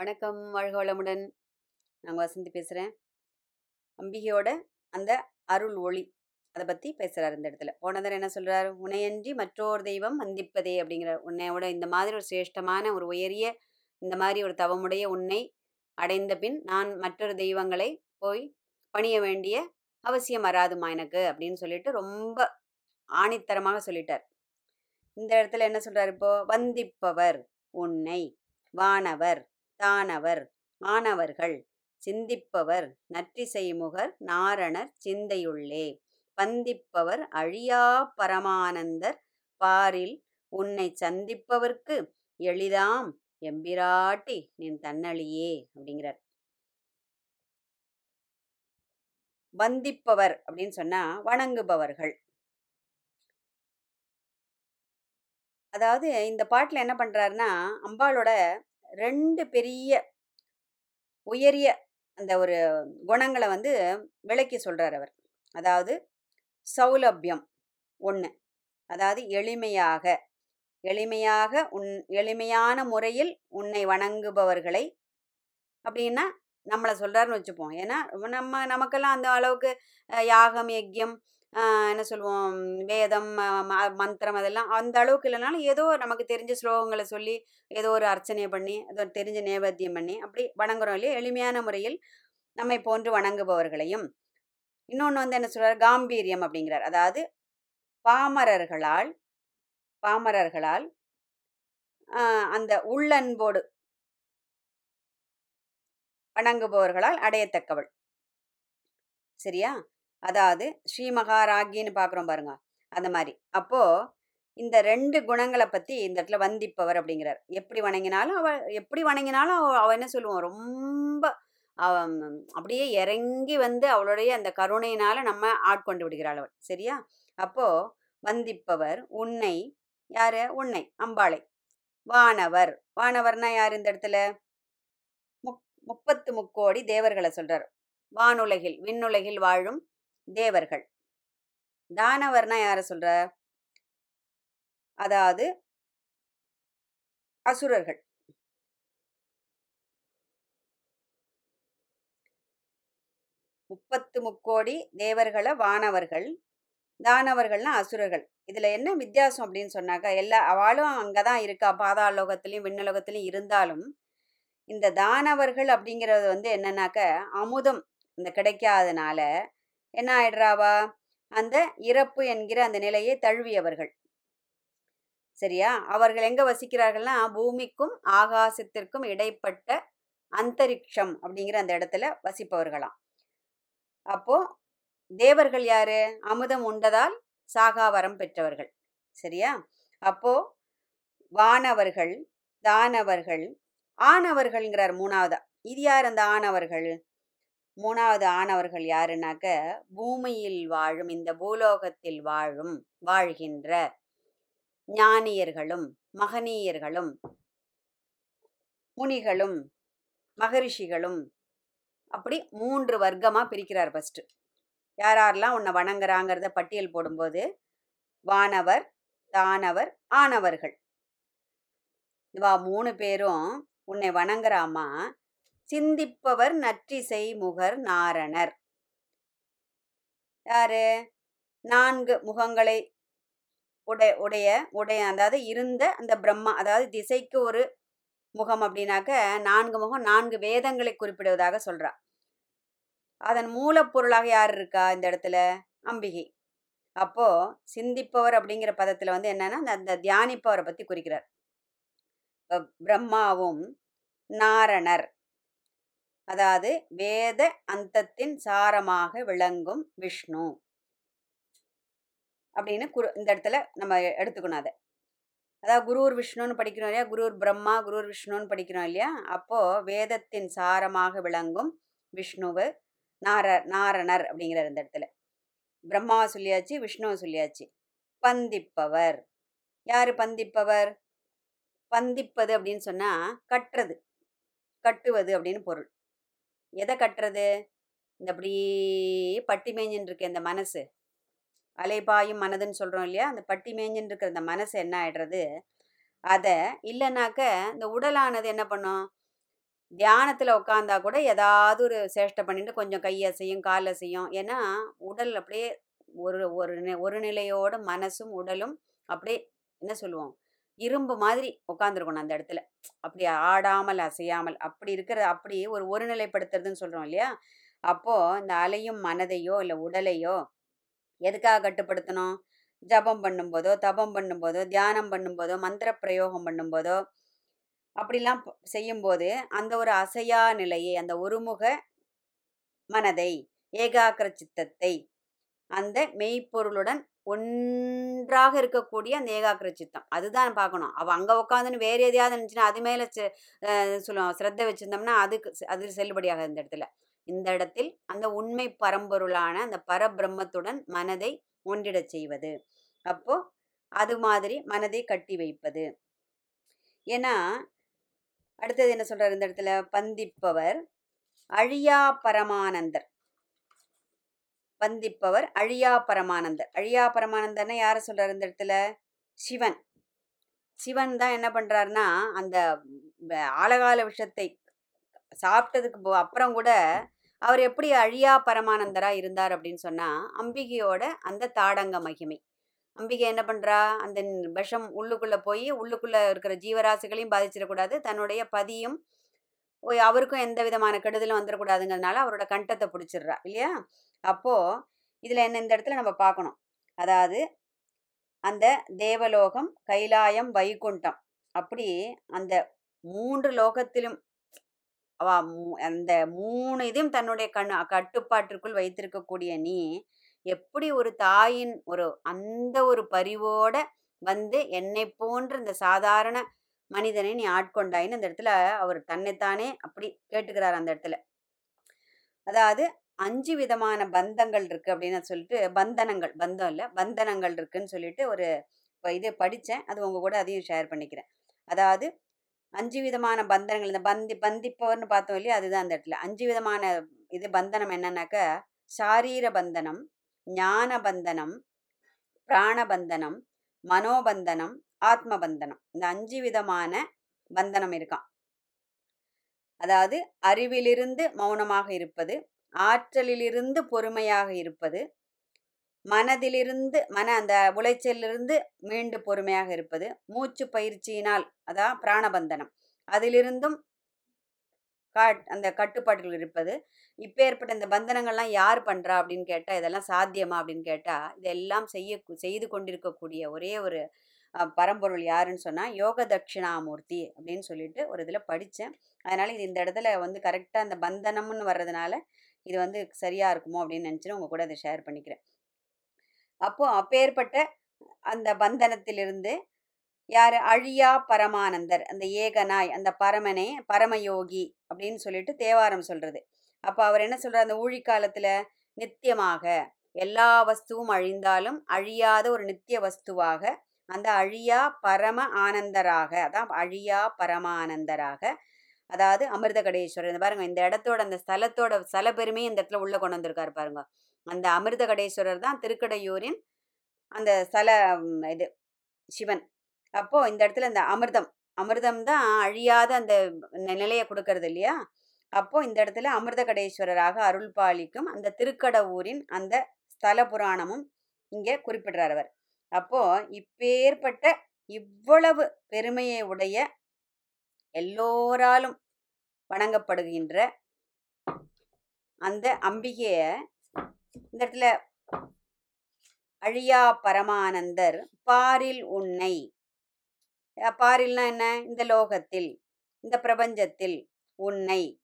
வணக்கம் வாழ்க வளமுடன் நாங்கள் வசந்தி பேசுகிறேன் அம்பிகையோட அந்த அருள் ஒளி அதை பற்றி பேசுகிறார் இந்த இடத்துல. போனதர் என்ன சொல்கிறார் உனையன்றி மற்றொரு தெய்வம் வந்திப்பதே அப்படிங்கிறார் உன்னையோட இந்த மாதிரி ஒரு சிரேஷ்டமான ஒரு உயரிய இந்த மாதிரி ஒரு தவமுடைய உன்னை அடைந்த பின் நான் மற்றொரு தெய்வங்களை போய் பணிய வேண்டிய அவசியம் வராதுமா எனக்கு? அப்படின்னு சொல்லிட்டு ரொம்ப ஆணித்தரமாக சொல்லிட்டார். இந்த இடத்துல என்ன சொல்றாரு இப்போ? வந்திப்பவர் உன்னை வானவர் தானவர் ஆனவர்கள் சிந்திப்பவர் நற்றிசைமுகர் நாரணர் சிந்தையுள்ளே. பந்திப்பவர் அழியா பரமானந்தர் பாரில் உன்னை சந்திப்பவர்க்கு எளிதாம் எம்பிராட்டி நின் தன்னழியே அப்படிங்கிறார். வந்திப்பவர் அப்படின்னு சொன்னா வணங்குபவர்கள். அதாவது இந்த பாட்டில் என்ன பண்றாருன்னா அம்பாளோட ரெண்டு பெரிய உயரிய அந்த ஒரு குணங்களை வந்து விளக்கி சொல்கிறார் அவர். அதாவது சௌலபியம் ஒன்று அதாவது எளிமையாக. எளிமையாக உன் எளிமையான முறையில் உன்னை வணங்குபவர்களை அப்படின்னா நம்மளை சொல்கிறாருன்னு வச்சுப்போம். ஏன்னா நம்ம நமக்கெல்லாம் அந்த அளவுக்கு யாகம் யஜ்யம் என்ன சொல்லுவோம் வேதம் ம- மந்திரம் அதெல்லாம் அந்த அளவுக்கு இல்லைனாலும் ஏதோ நமக்கு தெரிஞ்ச ஸ்லோகங்களை சொல்லி ஏதோ ஒரு அர்ச்சனை பண்ணி ஏதோ தெரிஞ்ச நேவேத்தியம் பண்ணி அப்படி வணங்குறோம் இல்லையா? எளிமையான முறையில் நம்மை போன்று வணங்குபவர்களையும். இன்னொன்று வந்து என்ன சொல்றார்? காம்பீரியம் அப்படிங்கிறார். அதாவது பாமரர்களால் பாமரர்களால் ஆஹ், அந்த உள்ளன்போடு வணங்குபவர்களால் அடையத்தக்கவள். சரியா? அதாவது ஸ்ரீ மகாராகின்னு பார்க்குறோம் பாருங்க அந்த மாதிரி. அப்போது இந்த ரெண்டு குணங்களை பற்றி இந்த இடத்துல வந்திப்பவர் அப்படிங்கிறார். எப்படி வணங்கினாலும் அவ எப்படி வணங்கினாலும் அவ அவ என்ன சொல்லுவோம் ரொம்ப அவ அப்படியே இறங்கி வந்து அவளுடைய அந்த கருணையினால் நம்ம ஆட்கொண்டு விடுகிறாள் அவள். சரியா? அப்போது வந்திப்பவர் உன்னை யார்? உன்னை அம்பாளை. வானவர். வானவர்னா யார் இந்த இடத்துல? முப் முப்பத்து முக்கோடி தேவர்களை சொல்கிறார் வானுலகில் விண்ணுலகில் வாழும் தேவர்கள். தானவர்னா யார சொல்ற? அதாவது அசுரர்கள். முப்பத்து முக்கோடி தேவர்களை வானவர்கள். தானவர்கள்னா அசுரர்கள். இதுல என்ன வித்தியாசம் அப்படின்னு சொன்னாக்கா எல்லா அவளும் அங்கதான் இருக்கா பாதாள லோகத்திலையும் இருந்தாலும் இந்த தானவர்கள் அப்படிங்கிறது வந்து என்னன்னாக்க அமுதம். இந்த கிடைக்காதனால என்ன ஆயிடுறாவா அந்த இறப்பு என்கிற அந்த நிலையை தழுவியவர்கள். சரியா? அவர்கள் எங்க வசிக்கிறார்கள்னா பூமிக்கும் ஆகாசத்திற்கும் இடைப்பட்ட அந்தரிக்ஷம் அப்படிங்கிற அந்த இடத்துல வசிப்பவர்களாம். அப்போ தேவர்கள் யாரு? அமுதம் உண்டதால் சாகாவரம் பெற்றவர்கள். சரியா? அப்போ வானவர்கள் தானவர்கள் ஆணவர்கள்ங்கிறார் மூணாவதா. இது யார் அந்த ஆணவர்கள்? மூணாவது ஆணவர்கள் யாருனாக்க பூமியில் வாழும் இந்த பூலோகத்தில் வாழும் வாழ்கின்ற ஞானியர்களும் மகனீயர்களும் முனிகளும் மகரிஷிகளும் அப்படி மூன்று வர்க்கமாக பிரிக்கிறார் ஃபர்ஸ்ட் யார் யாரெல்லாம் உன்னை வணங்குறாங்கிறத பட்டியல் போடும்போது வானவர் தானவர் ஆனவர்கள் இவா மூணு பேரும் உன்னை வணங்குறாமா? சிந்திப்பவர் நற்றிசை முகர் நாரணர். யாரு? நான்கு முகங்களை உடைய உடைய உடைய அதாவது இருந்த அந்த பிரம்மா அதாவது திசைக்கு ஒரு முகம் அப்படின்னாக்க நான்கு முகம் நான்கு வேதங்களை குறிப்பிடுவதாக சொல்றா. அதன் மூலப்பொருளாக யார் இருக்கா இந்த இடத்துல? அம்பிகை. அப்போ சிந்திப்பவர் அப்படிங்கிற பதத்துல வந்து என்னன்னா அந்த- அந்த தியானிப்பவரை பத்தி குறிக்கிறார். பிரம்மாவும் நாரணர். அதாவது வேத அந்தத்தின் சாரமாக விளங்கும் விஷ்ணு. அப்படின்னு குரு இந்த இடத்துல நம்ம எடுத்துக்கணும் அதை. அதாவது குருர் விஷ்ணுன்னு படிக்கிறோம் இல்லையா? குருர் பிரம்மா குருர் விஷ்ணுன்னு படிக்கிறோம் இல்லையா? அப்போது வேதத்தின் சாரமாக விளங்கும் விஷ்ணுவு நார நாரணர் அப்படிங்கிறார் இந்த இடத்துல. பிரம்மாவை சொல்லியாச்சு விஷ்ணுவை சொல்லியாச்சு. பந்திப்பவர். யார் பந்திப்பவர்? பந்திப்பது அப்படின்னு சொன்னால் கட்டுறது கட்டுவது அப்படின்னு பொருள். எதை கட்டுறது? இந்த அப்படி பட்டி மேய்ஞ்சின்னு இருக்க இந்த மனசு. அலைபாயும் மனதுன்னு சொல்கிறோம் இல்லையா? அந்த பட்டி மேய்ஞ்சின்னு இருக்கிற இந்த மனசு என்ன ஆகிடுறது அதை இல்லைனாக்க இந்த உடலானது என்ன பண்ணும்? தியானத்தில் உட்காந்தா கூட ஏதாவது ஒரு சேஷ்டை பண்ணிட்டு கொஞ்சம் கையை அசையும் கால் செய்யும் ஏன்னா உடல் அப்படியே ஒரு ஒரு ஒரு நிலையோட மனசும் உடலும் அப்படியே என்ன சொல்லுவோம்? இரும்பு மாதிரி உட்காந்துருக்கணும் அந்த இடத்துல. அப்படி ஆடாமல் அசையாமல் அப்படி இருக்கிற அப்படி ஒரு ஒருநிலைப்படுத்துறதுன்னு சொல்கிறோம் இல்லையா? அப்போது இந்த அலையும் மனதையோ இல்லை உடலையோ எதுக்காக கட்டுப்படுத்தணும்? ஜபம் பண்ணும்போதோ தபம் பண்ணும்போதோ தியானம் பண்ணும்போதோ மந்திர பிரயோகம் பண்ணும்போதோ அப்படிலாம் செய்யும்போது அந்த ஒரு அசையா நிலையை அந்த ஒருமுக மனதை ஏகாக்கிர சித்தத்தை அந்த மெய்ப்பொருளுடன் ஒன்றாக இருக்கக்கூடிய அந்த ஏகாக்கிர சித்தம். அதுதான் பார்க்கணும். அவள் அங்கே உட்காந்துன்னு வேறு எதையாவது இருந்துச்சுன்னா அது மேலே சொல்லுவோம் ஸ்ரத்த வச்சுருந்தோம்னா அதுக்கு செ- அது செல்லுபடியாக இந்த இடத்துல. இந்த இடத்தில் அந்த உண்மை பரம்பொருளான அந்த பரபிரம்மத்துடன் மனதை ஒன்றிடச் செய்வது. அப்போ அது மாதிரி மனதை கட்டி வைப்பது. ஏன்னா அடுத்தது என்ன சொல்றாரு இந்த இடத்துல? பந்திப்பவர் அழியா பரமானந்தர் வந்திப்பவர் அழியா பரமானந்தர். அழியா பரமானந்தர்னா யாரை சொல்றாரு இந்த இடத்துல? சிவன். சிவன் தான் என்ன பண்ணுறாருன்னா அந்த ஆழகால விஷத்தை சாப்பிட்டதுக்கு அப்புறம் கூட அவர் எப்படி அழியா பரமானந்தரா இருந்தார் அப்படின்னு சொன்னா அம்பிகையோட அந்த தாடங்க மகிமை. அம்பிகை என்ன பண்றா? அந்த விஷம் உள்ளுக்குள்ள போய் உள்ளுக்குள்ள இருக்கிற ஜீவராசிகளையும் பாதிச்சிடக்கூடாது. தன்னுடைய பதியும் ஓய் அவருக்கும் எந்த விதமான கெடுதலும் வந்துடக்கூடாதுங்கிறதுனால அவரோட கண்டத்தை பிடிச்சிடுறா இல்லையா? அப்போது இதில் என்ன இந்த இடத்துல நம்ம பார்க்கணும். அதாவது அந்த தேவலோகம் கைலாயம் வைகுண்டம் அப்படி அந்த மூன்று லோகத்திலும் அந்த மூணு இதையும் தன்னுடைய கண் கட்டுப்பாட்டிற்குள் வைத்திருக்கக்கூடிய நீ எப்படி ஒரு தாயின் ஒரு அந்த ஒரு பரிவோட வந்து என்னை போன்ற இந்த சாதாரண மனிதனை நீ ஆட்கொண்டாயின்னு அந்த இடத்துல அவர் தன்னைத்தானே அப்படி கேட்டுக்கிறார் அந்த இடத்துல. அதாவது அஞ்சு விதமான பந்தங்கள் இருக்கு அப்படின்னு சொல்லிட்டு பந்தனங்கள் பந்தம் இல்லை பந்தனங்கள் இருக்குன்னு சொல்லிட்டு ஒரு இது படித்தேன் அது உங்க கூட அதையும் ஷேர் பண்ணிக்கிறேன். அதாவது அஞ்சு விதமான பந்தனங்கள் இந்த பந்தி பந்திப்பவர்னு பார்த்தோம் இல்லையா? அதுதான் அந்த இடத்துல. அஞ்சு விதமான இது பந்தனம் என்னன்னாக்க சாரீர பந்தனம் ஞான பந்தனம் பிராணபந்தனம் மனோபந்தனம் ஆத்ம பந்தனம். இந்த அஞ்சு விதமான பந்தனம் இருக்கான் அதாவது அறிவிலிருந்து மௌனமாக இருப்பது ஆற்றலிலிருந்து பொறுமையாக இருப்பது மனதிலிருந்து மன அந்த உளைச்சலிலிருந்து மீண்டு பொறுமையாக இருப்பது மூச்சு பயிற்சியினால் அதான் பிராணபந்தனம். அதிலிருந்தும் காட் அந்த கட்டுப்பாடுகள் இருப்பது இப்போ ஏற்பட்ட இந்த பந்தனங்கள்லாம் யார் பண்ணுறா அப்படின்னு கேட்டால் இதெல்லாம் சாத்தியமா அப்படின்னு கேட்டால் இதெல்லாம் செய்ய செய்து கொண்டிருக்கக்கூடிய ஒரே ஒரு பரம்பொருள் யாருன்னு சொன்னால் யோக தட்சிணாமூர்த்தி அப்படின்னு சொல்லிட்டு ஒரு இதில் படித்தேன் அதனால் இது இந்த இடத்துல வந்து கரெக்டாக அந்த பந்தனம்னு வர்றதுனால இது வந்து சரியாக இருக்குமோ அப்படின்னு நினைச்சு உங்கள் கூட அதை ஷேர் பண்ணிக்கிறேன். அப்போது அப்பேற்பட்ட அந்த பந்தனத்திலிருந்து யார்? அழியா பரமானந்தர் அந்த ஏகனாய் அந்த பரமனே பரமயோகி அப்படின்னு சொல்லிட்டு தேவாரம் சொல்கிறது அப்போ அவர் என்ன சொல்கிறார் அந்த ஊழிக்காலத்துல நித்தியமாக எல்லா வஸ்துவும் அழிந்தாலும் அழியாத ஒரு நித்திய வஸ்துவாக அந்த அழியா பரம ஆனந்தராக அதான் அழியா பரமானந்தராக அதாவது அமிர்த கடேஸ்வரர் இந்த பாருங்க இந்த இடத்தோட அந்த ஸ்தலத்தோட ஸ்தல பெருமையை இந்த இடத்துல உள்ள கொண்டு வந்திருக்காரு பாருங்க. அந்த அமிர்த கடேஸ்வரர் தான் திருக்கடையூரின் அந்த ஸ்தல இது சிவன். அப்போ இந்த இடத்துல இந்த அமிர்தம் அமிர்தம் தான் அழியாத அந்த நிலையை கொடுக்கறது இல்லையா? அப்போ இந்த இடத்துல அமிர்த கடேஸ்வரராக அருள் பாலிக்கும் அந்த திருக்கடவூரின் அந்த ஸ்தல புராணமும் இங்கே குறிப்பிடுறார் அவர். அப்போ இப்பேற்பட்ட இவ்வளவு பெருமையை உடைய எல்லோராலும் வணங்கப்படுகின்ற அந்த அம்பிகையை இந்த இடத்துல அழியா பரமானந்தர் பாரில் உன்னை. பாரில்னா என்ன? இந்த லோகத்தில் இந்த பிரபஞ்சத்தில் உன்னை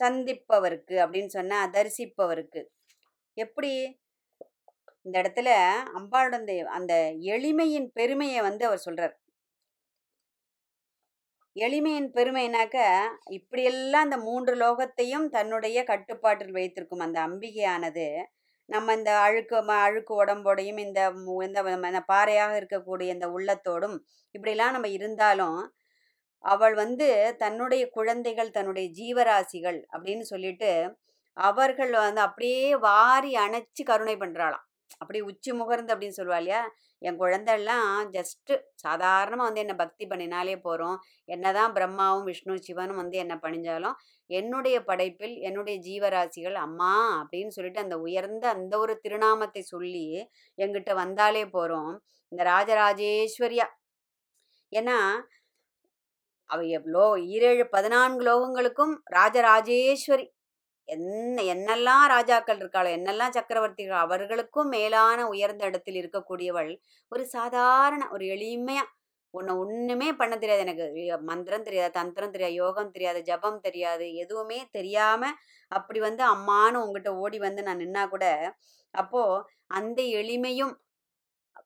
சந்திப்பவருக்கு அப்படின்னு சொன்ன தரிசிப்பவருக்கு. எப்படி? இந்த இடத்துல அம்பாளோட அந்த அந்த எளிமையின் பெருமையை வந்து அவர் சொல்றார். எளிமையின் பெருமைனாக்க இப்படியெல்லாம் அந்த மூன்று லோகத்தையும் தன்னுடைய கட்டுப்பாட்டில் வைத்திருக்கும் அந்த அம்பிகையானது நம்ம இந்த அழுக்கு ம- அழுக்கு உடம்போடையும் இந்த இந்த பாறையாக இருக்கக்கூடிய இந்த உள்ளத்தோடும் இப்படிலாம் நம்ம இருந்தாலும் அவள் வந்து தன்னுடைய குழந்தைகள் தன்னுடைய ஜீவராசிகள் அப்படின்னு சொல்லிட்டு அவர்கள் வந்து அப்படியே வாரி அணைச்சு கருணை பண்ணுறாளாம் அப்படி உச்சி முகர்ந்து அப்படின்னு சொல்லுவா இல்லையா? என் குழந்தைலாம் ஜஸ்ட்டு சாதாரணமாக வந்து என்னை பக்தி பண்ணினாலே போகிறோம் என்னதான் பிரம்மாவும் விஷ்ணு சிவனும் வந்து என்னை பணிஞ்சாலும் என்னுடைய படைப்பில் என்னுடைய ஜீவராசிகள் அம்மா அப்படின்னு சொல்லிட்டு அந்த உயர்ந்த அந்த ஒரு திருநாமத்தை சொல்லி எங்கிட்ட வந்தாலே போகிறோம் இந்த ராஜராஜேஸ்வரியா. ஏன்னா அவ எவ்வளோ ஈரேழு பதினான்கு லோகங்களுக்கும் ராஜராஜேஸ்வரி. என்ன என்னெல்லாம் ராஜாக்கள் இருக்காளோ என்னெல்லாம் சக்கரவர்த்திகள் அவர்களுக்கும் மேலான உயர்ந்த இடத்தில் இருக்கக்கூடியவள் ஒரு சாதாரண ஒரு எளிமையா உன்னை ஒண்ணுமே பண்ண தெரியாது எனக்கு. மந்திரம் தெரியாது தந்திரம் தெரியாது யோகம் தெரியாது ஜபம் தெரியாது எதுவுமே தெரியாம அப்படி வந்து அம்மான்னு உங்ககிட்ட ஓடி வந்து நான் நின்னா கூட அப்போ அந்த எளிமையும்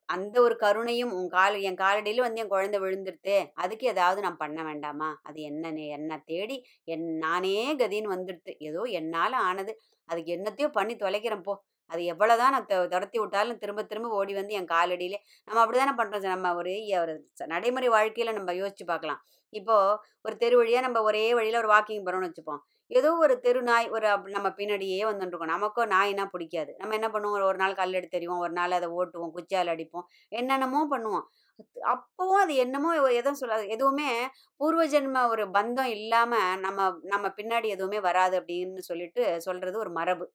அந்த ஒரு கருணையும் உன் கால் என் காலடியில வந்து என் குழந்தை விழுந்துருத்து. அதுக்கு ஏதாவது நான் பண்ண வேண்டாமா? அது என்ன என்ன தேடி என் நானே கதின்னு வந்துடுது ஏதோ என்னால் ஆனது. அதுக்கு என்னத்தையோ பண்ணி தொலைக்கிறேன் போ. அது எவ்வளோதான் நான் துரத்தி விட்டாலும் திரும்ப திரும்ப ஓடி வந்து என் காலடியிலே. நம்ம அப்படிதானே பண்றோம். நம்ம ஒரு ஒரு நடைமுறை வாழ்க்கையில நம்ம யோசிச்சு பார்க்கலாம். இப்போ ஒரு தெரு வழியா நம்ம ஒரே வழியில ஒரு வாக்கிங் போறோம்னு வச்சுப்போம். ஏதோ ஒரு தெரு நாய் ஒரு அப்- நம்ம பின்னாடியே வந்துட்டு நமக்கும் நமக்கோ நாய்னா பிடிக்காது. நம்ம என்ன பண்ணுவோம்? ஒரு நாள் கல் எடுத்து தெரிவோம் ஒரு நாள் அதை ஓட்டுவோம். குச்சியால் அடிப்போம். என்னென்னமோ பண்ணுவோம். அப்பவும் அது என்னமோ எதுவும் சொல்லாது. எதுவுமே பூர்வ ஜென்ம ஒரு பந்தம் இல்லாம நம்ம நம்ம பின்னாடி எதுவுமே வராது அப்படின்னு சொல்லிட்டு சொல்றது ஒரு மரபு.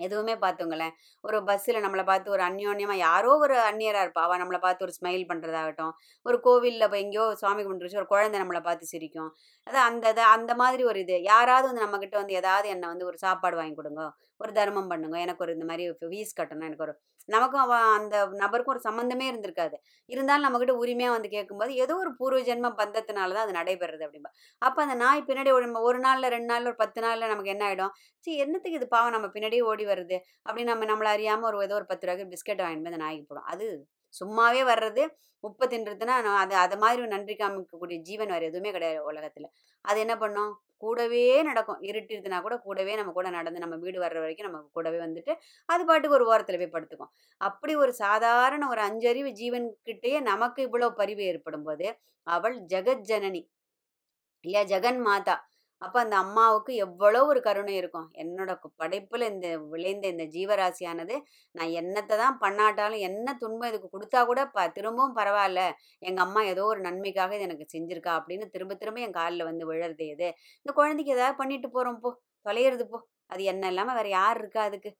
எதுவுமே பார்த்துங்களேன் ஒரு பஸ்ஸில் நம்மளை பார்த்து ஒரு அந்யோன்யமாக யாரோ ஒரு அந்நியராக இருப்பா. அவள் நம்மளை பார்த்து ஒரு ஸ்மைல் பண்ணுறதாகட்டும் ஒரு கோவிலில் போய் எங்கேயோ சாமி கும்பிட்டுருச்சு ஒரு குழந்தை நம்மளை பார்த்து சிரிக்கும். அதான் அந்த இதை அந்த மாதிரி ஒரு இது. யாராவது வந்து நம்மக்கிட்ட வந்து ஏதாவது என்னை வந்து ஒரு சாப்பாடு வாங்கி கொடுங்க. ஒரு தர்மம் பண்ணுங்க. எனக்கு ஒரு இந்த மாதிரி ஃபீஸ் கட்டணும். எனக்கு ஒரு நமக்கும் அவ அந்த நபருக்கும் ஒரு சம்மந்தமே இருந்திருக்காது. இருந்தாலும் நம்மக்கிட்ட உரிமையாக வந்து கேட்கும்போது ஏதோ ஒரு பூர்வ ஜென்ம பந்தத்தினால தான் அது நடைபெறுது அப்படிம்பா. அப்போ அந்த நாய் பின்னாடி ஒரு ஒரு நாளில் ரெண்டு நாளில் ஒரு பத்து நாளில் நமக்கு என்ன ஆகிடும் சரி என்னத்துக்கு இது பாவம் நம்ம பின்னாடியே ஓடி வருது? அப்படின்னு நம்ம நம்மள அறியாமல் ஒரு ஏதோ ஒரு பத்து ரூபாய்க்கு பிஸ்கெட் வாங்கிட்டு போய் அந்த நாய்க்கு போடும். அது சும்மாவே வர்றது உப்பு தின்றதுன்னா அது அது மாதிரி ஒரு நன்றி காமிக்கக்கூடிய ஜீவன் வேறு எதுவுமே கிடையாது உலகத்தில். அது என்ன பண்ணும்? கூடவே நடக்கும். இருட்டிருதுனா கூட கூடவே நம்ம கூட நடந்து நம்ம வீடு வர்ற வரைக்கும் நம்ம கூடவே வந்துட்டு அது பாட்டுக்கு ஒரு ஓரத்தில் போய் படுத்துக்கும். அப்படி ஒரு சாதாரண ஒரு அஞ்சறிவு ஜீவன்கிட்டயே நமக்கு இவ்வளோ பரிவு ஏற்படும் போது அவள் ஜெகஜனனி. இல்லையா ஜெகன் மாதா அப்போ அந்த அம்மாவுக்கு எவ்வளோ ஒரு கருணை இருக்கும். என்னோட படைப்பில் இந்த விளைந்த இந்த ஜீவராசியானது நான் என்னத்தை தான் பண்ணாட்டாலும் என்ன துன்பம் இதுக்கு கொடுத்தா கூட ப திரும்பவும் பரவாயில்ல எங்கள் அம்மா ஏதோ ஒரு நன்மைக்காக இது எனக்கு செஞ்சுருக்கா அப்படின்னு திரும்ப திரும்ப என் காலில் வந்து விழறது எது? இந்த குழந்தைக்கு ஏதாவது பண்ணிட்டு போகிறோம் போ தொலையிறது போ அது என்ன இல்லாமல் வேறு யார் இருக்கா அதுக்கு?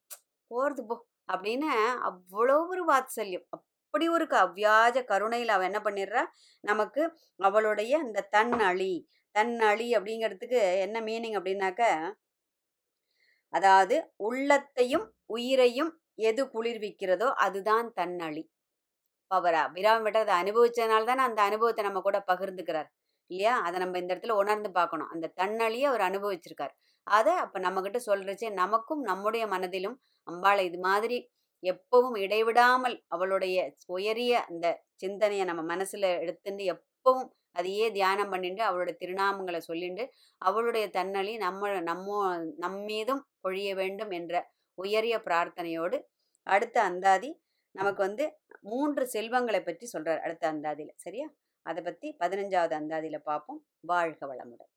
போகிறது போ அப்படின்னு அவ்வளோ ஒரு வாத்சல்யம். அப்படி ஒரு அவ்வியாஜ கருணையில் அவள் என்ன பண்ணிடுறா? நமக்கு அவளுடைய அந்த தன் அழி தன் அழி அப்படிங்கிறதுக்கு என்ன மீனிங் அப்படின்னாக்க அதாவது உள்ளத்தையும் உயிரையும் எது குளிர்விக்கிறதோ அதுதான் தன்னழி. பவரா அபிராமி விட்டு அதை அனுபவிச்சதுனால தானே அந்த அனுபவத்தை நம்ம கூட பகிர்ந்துக்கிறார் இல்லையா? அதை நம்ம இந்த இடத்துல உணர்ந்து பார்க்கணும். அந்த தன்னழியை அவர் அனுபவிச்சிருக்கார். அதை அப்போ நம்மக்கிட்ட சொல்கிறச்சே நமக்கும் நம்முடைய மனதிலும் அம்பாளை இது மாதிரி எப்பவும் இடைவிடாமல் அவளுடைய உயரிய அந்த சிந்தனையை நம்ம மனசுல எடுத்துட்டு எப்பவும் அதையே தியானம் பண்ணிட்டு அவளுடைய திருநாமங்களை சொல்லிண்டு அவளுடைய தன்னலி நம்ம நம்ம நம்மீதும் பொழிய வேண்டும் என்ற உயரிய பிரார்த்தனையோடு அடுத்த அந்தாதி நமக்கு வந்து மூன்று செல்வங்களை பற்றி சொல்றார் அடுத்த அந்தாதியில். சரியா? அதை பற்றி பதினஞ்சாவது அந்தாதியில் பார்ப்போம் வாழ்க வளமுடன்.